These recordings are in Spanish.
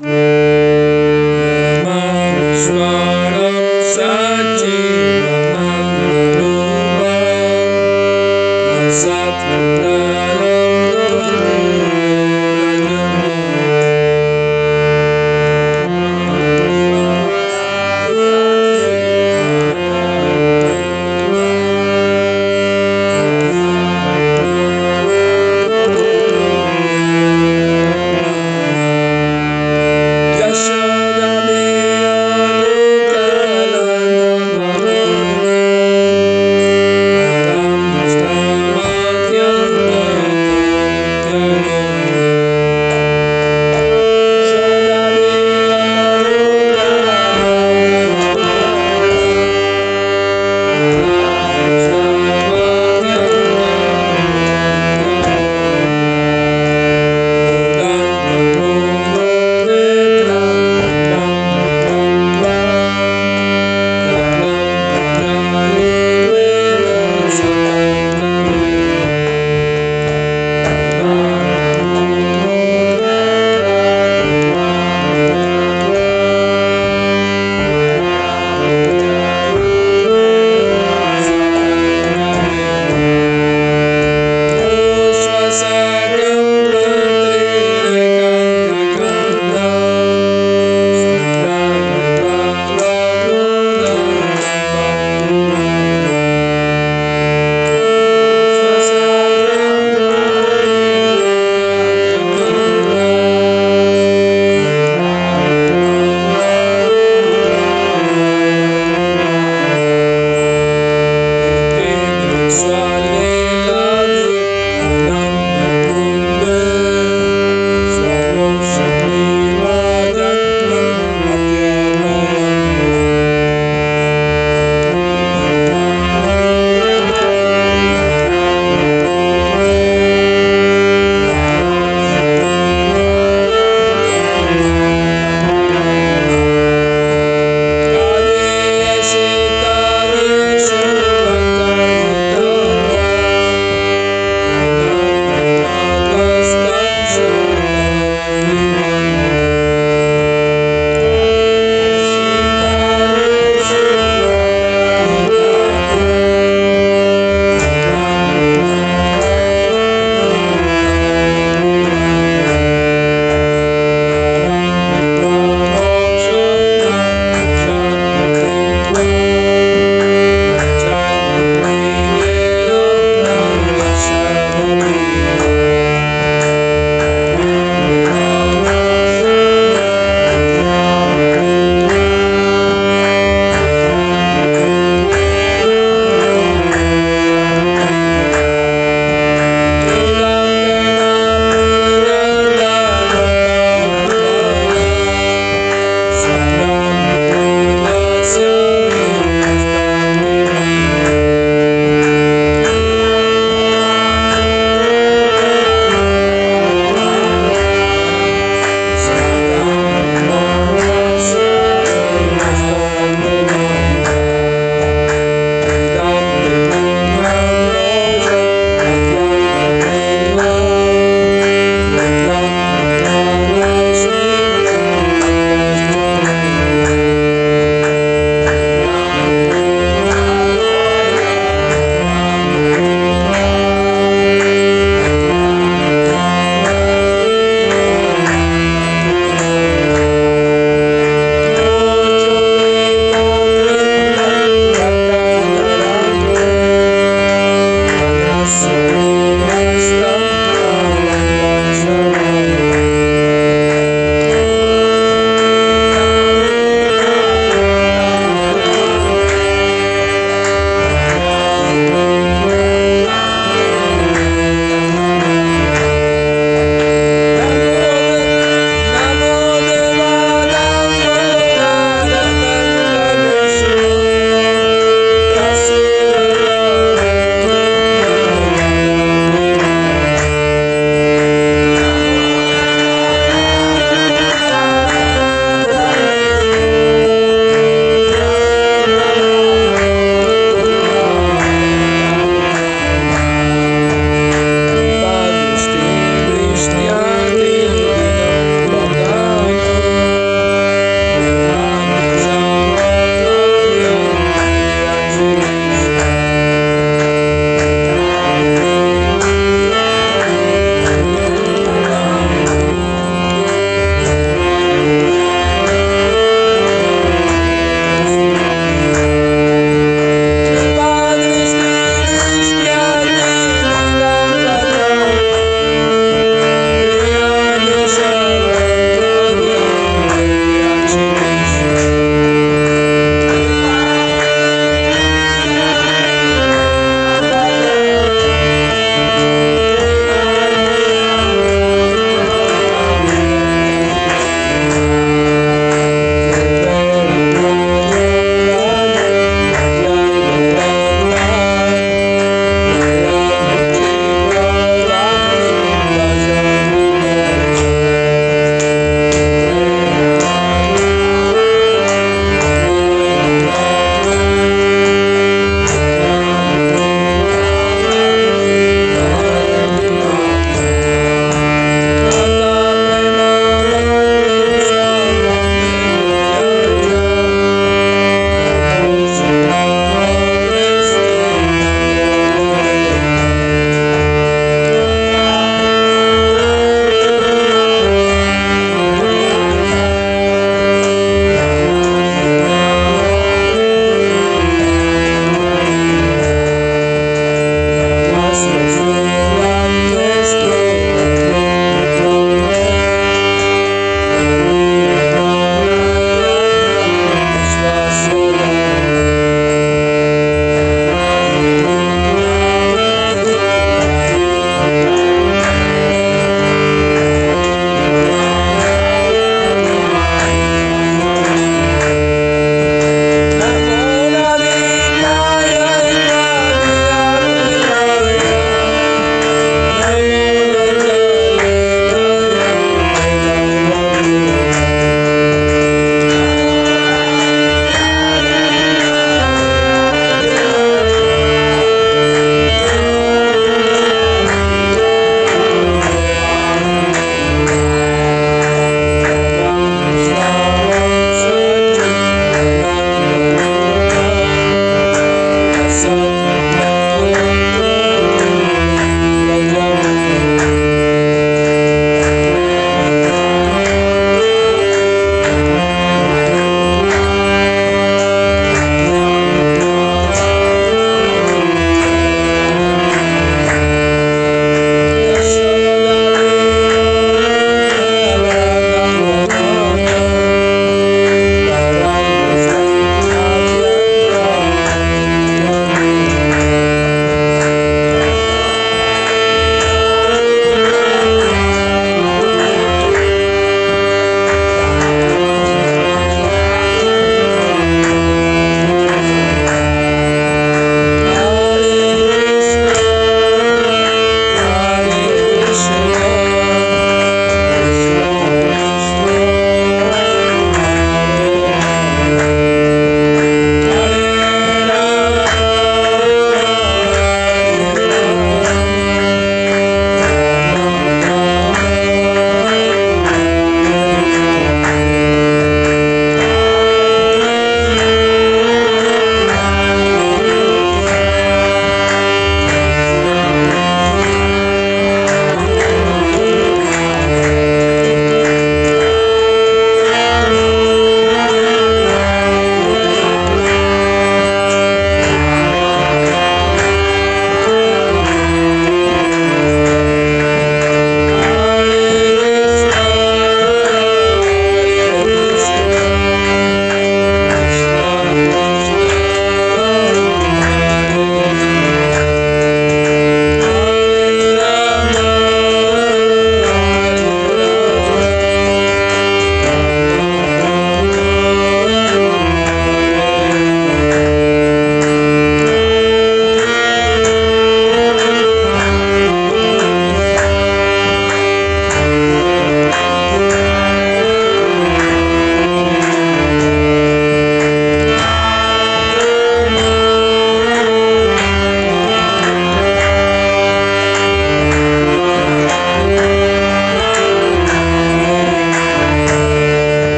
Mm-hmm.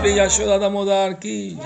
Shri Yashoda Damodar ki